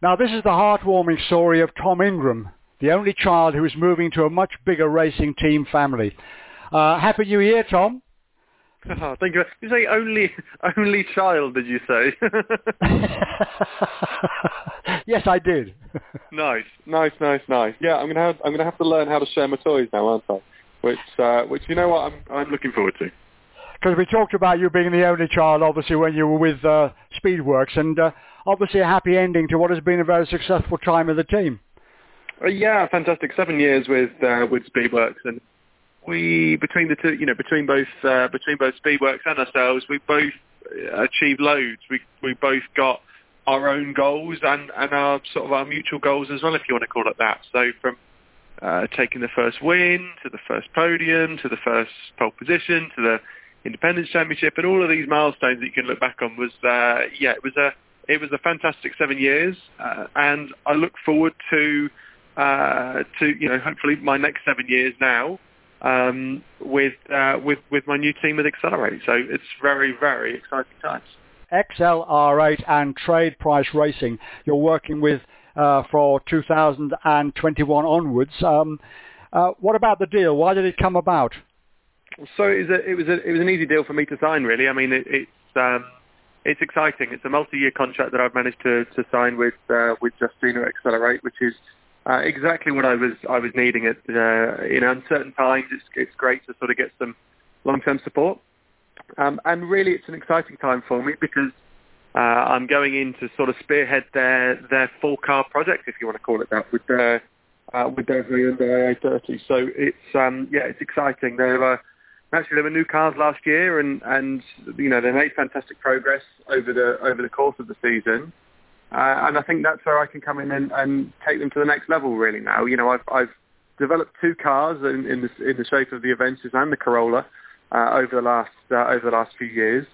Now this is the heartwarming story of Tom Ingram, the only child who is moving to a much bigger racing team family. Uh, Happy New Year, Tom. Oh, thank you. You say only only child? Did you say? yes, I did. nice, nice, nice, nice. Yeah, I'm gonna have I'm gonna have to learn how to share my toys now, aren't I? Which uh, which you know what I'm I'm looking forward to. Because we talked about you being the only child, obviously, when you were with uh, Speedworks, and uh, obviously a happy ending to what has been a very successful time of the team. Uh, yeah, fantastic. Seven years with uh, with Speedworks, and we between the two, you know, between both uh, between both Speedworks and ourselves, we both achieved loads. We we both got our own goals and and our sort of our mutual goals as well, if you want to call it that. So from uh, taking the first win to the first podium to the first pole position to the Independents Championship, and all of these milestones that you can look back on was uh, yeah, it was a it was a fantastic seven years, uh, and I look forward to uh, to you know hopefully my next seven years now um, with uh, with with my new team at Excelr8. So it's very very exciting times. Excelr8 and Trade Price Racing. You're working with uh, for 2021 onwards. Um, uh, what about the deal? Why did it come about? So it was a, it was a, it was an easy deal for me to sign. Really, I mean it, it's um, it's exciting. It's a multi-year contract that I've managed to, to sign with uh, with Justina Excelr8, which is uh, exactly what I was I was needing. At uh, in uncertain times, it's it's great to sort of get some long-term support, um, and really it's an exciting time for me because uh, I'm going in to sort of spearhead their their full car project, if you want to call it that, with their uh, with their Hyundai i30. So it's um, yeah, it's exciting. There were actually there were new cars last year, and and you know they made fantastic progress over the over the course of the season. Uh, and I think that's where I can come in and, and take them to the next level. Really now, you know, I've I've developed two cars in, in the in the shape of the Avensis and the Corolla uh, over the last uh, over the last few years,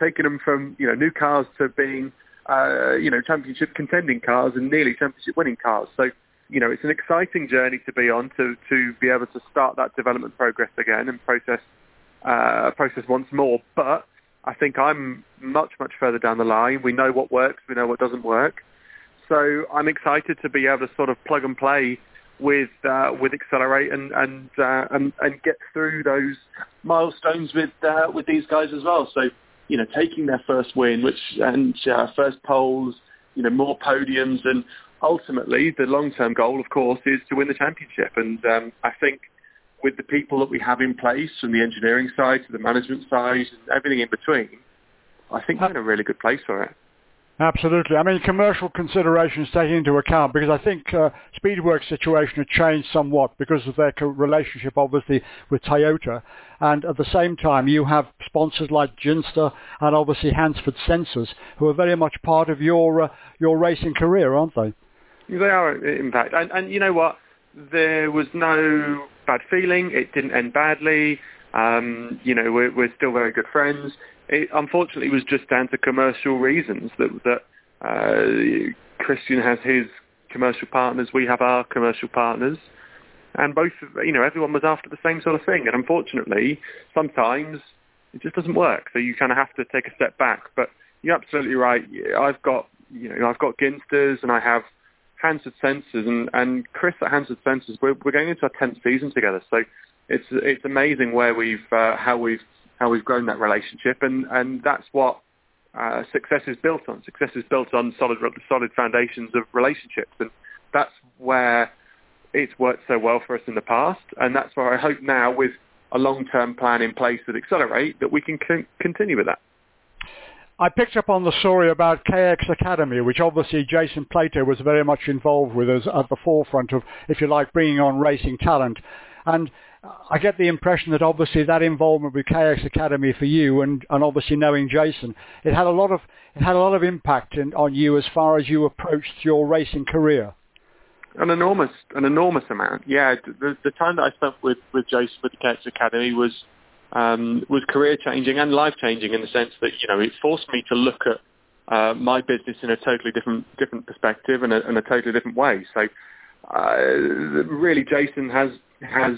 taking them from you know new cars to being uh, you know championship contending cars and nearly championship winning cars. So you know, it's an exciting journey to be on to to be able to start that development progress again and process uh, process once more. But I think I'm much, much further down the line. We know what works. We know what doesn't work. So I'm excited to be able to sort of plug and play with uh, with Excelr8 and and, uh, and and get through those milestones with uh, with these guys as well. So you know, taking their first win, which and uh, first poles, you know, more podiums, and ultimately the long-term goal, of course, is to win the championship. And um, I think with the people that we have in place, from the engineering side to the management side and everything in between, I think we're in a really good place for it. Absolutely. I mean, commercial considerations taken into account because I think uh, Speedworks' situation had changed somewhat because of their relationship, obviously, with Toyota. And at the same time, you have sponsors like Ginster and obviously Hansford Sensors, who are very much part of your uh, your racing career, aren't they? They are, in fact. And, and you know what? There was no bad feeling. It didn't end badly. Um, you know, we're, we're still very good friends. It unfortunately was just down to commercial reasons that that uh, Christian has his commercial partners, we have our commercial partners, and both, you know, everyone was after the same sort of thing. And unfortunately, sometimes it just doesn't work. So you kind of have to take a step back. But you're absolutely right. I've got, you know, I've got Ginsters and I have Hansford Sensors and, and Chris at Hansford Sensors, we're, we're going into our 10th season together. So it's, it's amazing where we've, uh, how we've, how we've grown that relationship. And, and that's what uh, success is built on. Success is built on solid, solid foundations of relationships. And that's where it's worked so well for us in the past. And that's where I hope now with a long-term plan in place that Excelr8 that we can con- continue with that. I picked up on the story about KX Academy, which obviously Jason Plato was very much involved with as at the forefront of, if you like, bringing on racing talent. And I get the impression that obviously that involvement with KX Academy for you, and, and obviously knowing Jason, it had a lot of it had a lot of impact in, on you as far as you approached your racing career. An enormous, an enormous amount. Yeah, the, the time that I spent with, with Jason with the KX Academy was um, was career changing and life changing in the sense that you know it forced me to look at uh, my business in a totally different different perspective and a, in a totally different way. So uh, really, Jason has has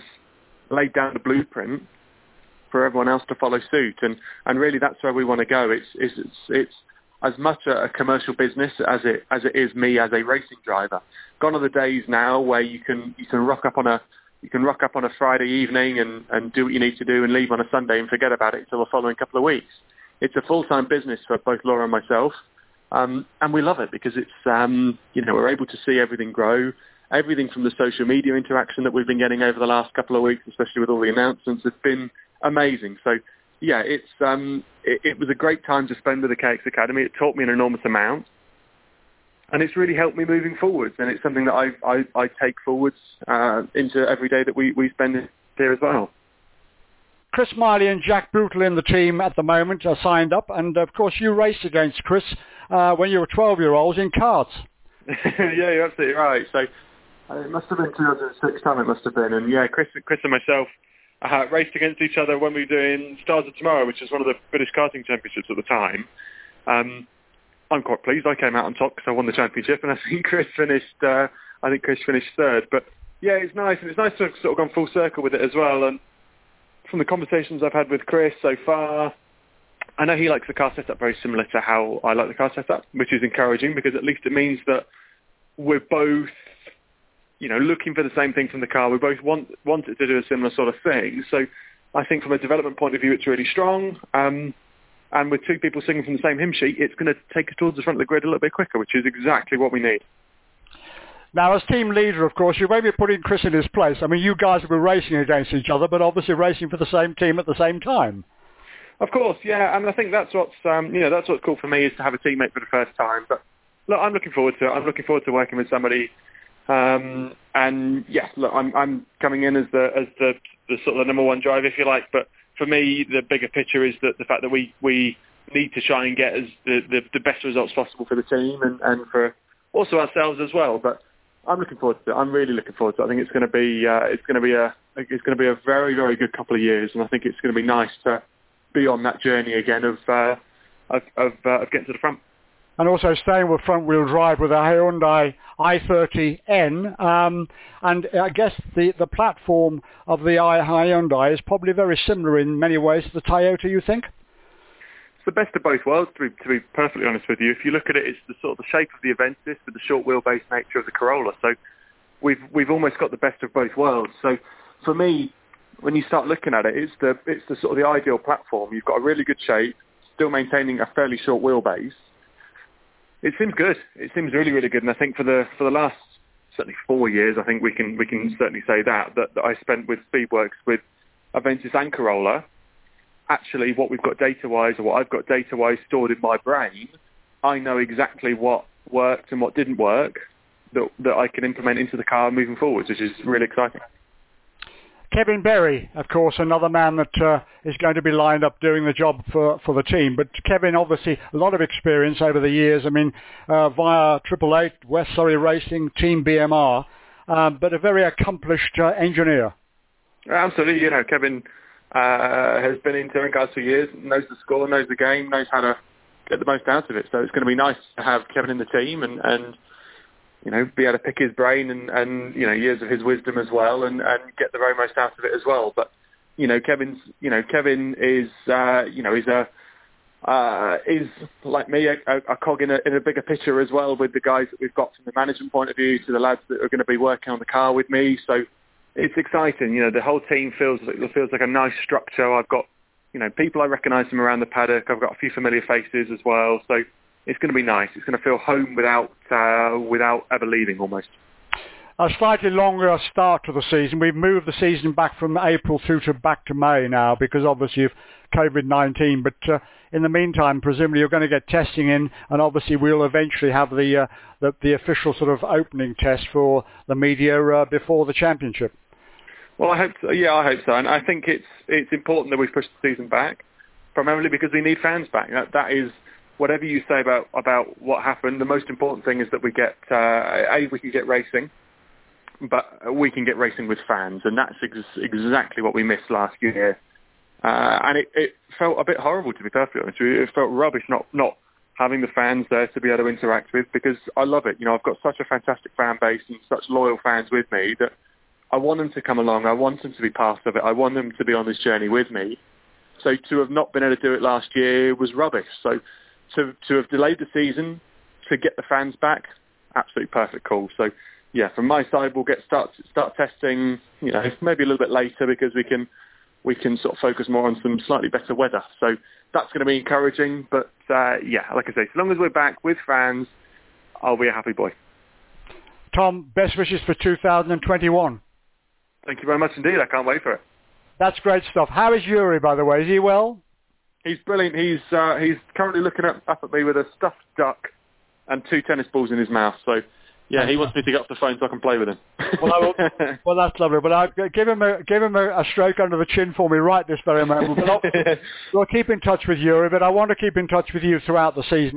laid down the blueprint for everyone else to follow suit, and and really that's where we want to go. It's it's it's, it's as much a, a commercial business as it as it is me as a racing driver. Gone are the days now where you can you can rock up on a you can rock up on a Friday evening and, and do what you need to do and leave on a Sunday and forget about it until the following couple of weeks. It's a full-time business for both Laura and myself, um, and we love it because it's um, you know we're able to see everything grow. Everything from the social media interaction that we've been getting over the last couple of weeks, especially with all the announcements, has been amazing. So yeah, it's um, it, it was a great time to spend with the KX Academy. It taught me an enormous amount, and it's really helped me moving forwards. And it's something that I I, I take forwards uh, into every day that we we spend here as well. Chris Smiley and Jack Butel in the team at the moment are signed up, and of course you raced against Chris uh, when you were 12-year-olds in karts. yeah, you're absolutely right. So uh, it must have been 2006 time. It must have been, and yeah, Chris, Chris and myself uh, raced against each other when we were doing Stars of Tomorrow, which was one of the British karting championships at the time. Um, I'm quite pleased. I came out on top because I won the championship, and I think Chris finished. Uh, I think Chris finished third. But yeah, it's nice, and it's nice to have sort of gone full circle with it as well. And from the conversations I've had with Chris so far, I know he likes the car setup very similar to how I like the car setup, which is encouraging because at least it means that we're both you know, looking for the same thing from the car. We both want want it to do a similar sort of thing. So I think from a development point of view, it's really strong. Um, and with two people singing from the same hymn sheet, it's going to take us towards the front of the grid a little bit quicker, which is exactly what we need. Now, as team leader, of course, you may be putting Chris in his place. I mean, you guys have been racing against each other, but obviously racing for the same team at the same time. Of course, yeah, and I think that's what's um, you know that's what's cool for me is to have a teammate for the first time. But look, I'm looking forward to it. I'm looking forward to working with somebody um, and yes, look, I'm, I'm coming in as the as the, the sort of the number one driver, if you like. But for me, the bigger picture is that the fact that we we need to try and get as the, the, the best results possible for the team and, and for also ourselves as well. But I'm looking forward to it. I'm really looking forward to it. I think it's going to be uh, it's going to be a it's going to be a very very good couple of years, and I think it's going to be nice to be on that journey again of uh, of of, uh, of getting to the front and also staying with front-wheel drive with a Hyundai i30N. Um, and I guess the, the platform of the i Hyundai is probably very similar in many ways to the Toyota, you think? It's the best of both worlds, to be, to be perfectly honest with you. If you look at it, it's the sort of the shape of the Avensis with the short wheelbase nature of the Corolla. So we've we've almost got the best of both worlds. So for me, when you start looking at it, it's the it's the sort of the ideal platform. You've got a really good shape, still maintaining a fairly short wheelbase, it seems good. It seems really, really good. And I think for the for the last certainly four years, I think we can we can mm. certainly say that that, that I spent with Speedworks with Avensis and Corolla. Actually, what we've got data-wise, or what I've got data-wise stored in my brain, I know exactly what worked and what didn't work that that I can implement into the car moving forwards, which is really exciting. Kevin Berry, of course, another man that uh, is going to be lined up doing the job for, for the team. But Kevin, obviously, a lot of experience over the years. I mean, uh, via Triple Eight, West Surrey Racing, Team BMR, um, but a very accomplished uh, engineer. Absolutely, you know, Kevin uh, has been in touring cars for years, knows the score, knows the game, knows how to get the most out of it. So it's going to be nice to have Kevin in the team and, and you know, be able to pick his brain and, and you know, years of his wisdom as well and, and get the very most out of it as well. But, you know, Kevin's, you know, Kevin is, uh, you know, he's a, uh, is like me a, a cog in a, in a bigger picture as well with the guys that we've got from the management point of view to the lads that are going to be working on the car with me. So it's exciting. You know, the whole team feels it feels like a nice structure. I've got, you know, people I recognise from around the paddock. I've got a few familiar faces as well. So it's going to be nice. It's going to feel home without uh, without ever leaving almost. A slightly longer start to the season. We've moved the season back from April through to back to May now because obviously of COVID-19. But uh, in the meantime, presumably you're going to get testing in, and obviously we'll eventually have the uh, the, the, official sort of opening test for the media uh, before the championship. Well, I hope so. Yeah, I hope so, and I think it's it's important that we push the season back, primarily because we need fans back. That that is whatever you say about about what happened, the most important thing is that we get uh, a we can get racing, but we can get racing with fans, and that's ex- exactly what we missed last year. Uh, and it, it felt a bit horrible to be perfectly honest. It felt rubbish not not having the fans there to be able to interact with because I love it. You know, I've got such a fantastic fan base and such loyal fans with me that I want them to come along. I want them to be part of it. I want them to be on this journey with me. So to have not been able to do it last year was rubbish. So to to have delayed the season to get the fans back, absolutely perfect call. So yeah, from my side, we'll get start start testing. You know, maybe a little bit later because we can we can sort of focus more on some slightly better weather. So that's going to be encouraging. But uh, yeah, like I say, so long as we're back with fans, I'll be a happy boy. Tom, best wishes for 2021. Thank you very much indeed. I can't wait for it. That's great stuff. How is Yuri, by the way? Is he well? He's brilliant. He's uh, he's currently looking up, up at me with a stuffed duck and two tennis balls in his mouth. So yeah, he wants me to get off the phone so I can play with him. well, will, well, that's lovely. But I, give him a give him a, a, stroke under the chin for me right this very moment. But we'll keep in touch with Yuri. But I want to keep in touch with you throughout the season